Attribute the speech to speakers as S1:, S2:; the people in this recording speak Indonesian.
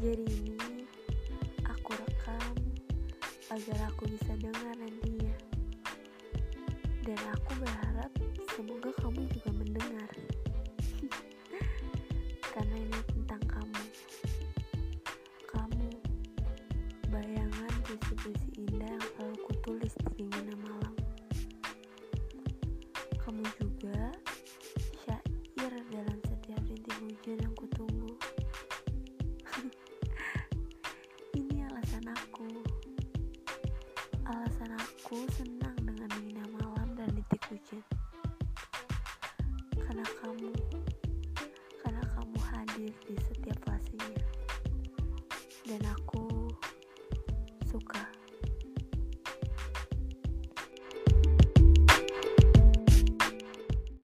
S1: Jadi ini aku rekam agar aku bisa dengar nantinya. Dan aku berharap semoga kamu juga mendengar. Karena ini tentang kamu. Kamu bayangan puisi-puisi indah yang selalu kutulis di Aku senang dengan dinginnya malam dan detik hujan. Karena kamu, karena kamu hadir di setiap fasenya. Dan aku suka.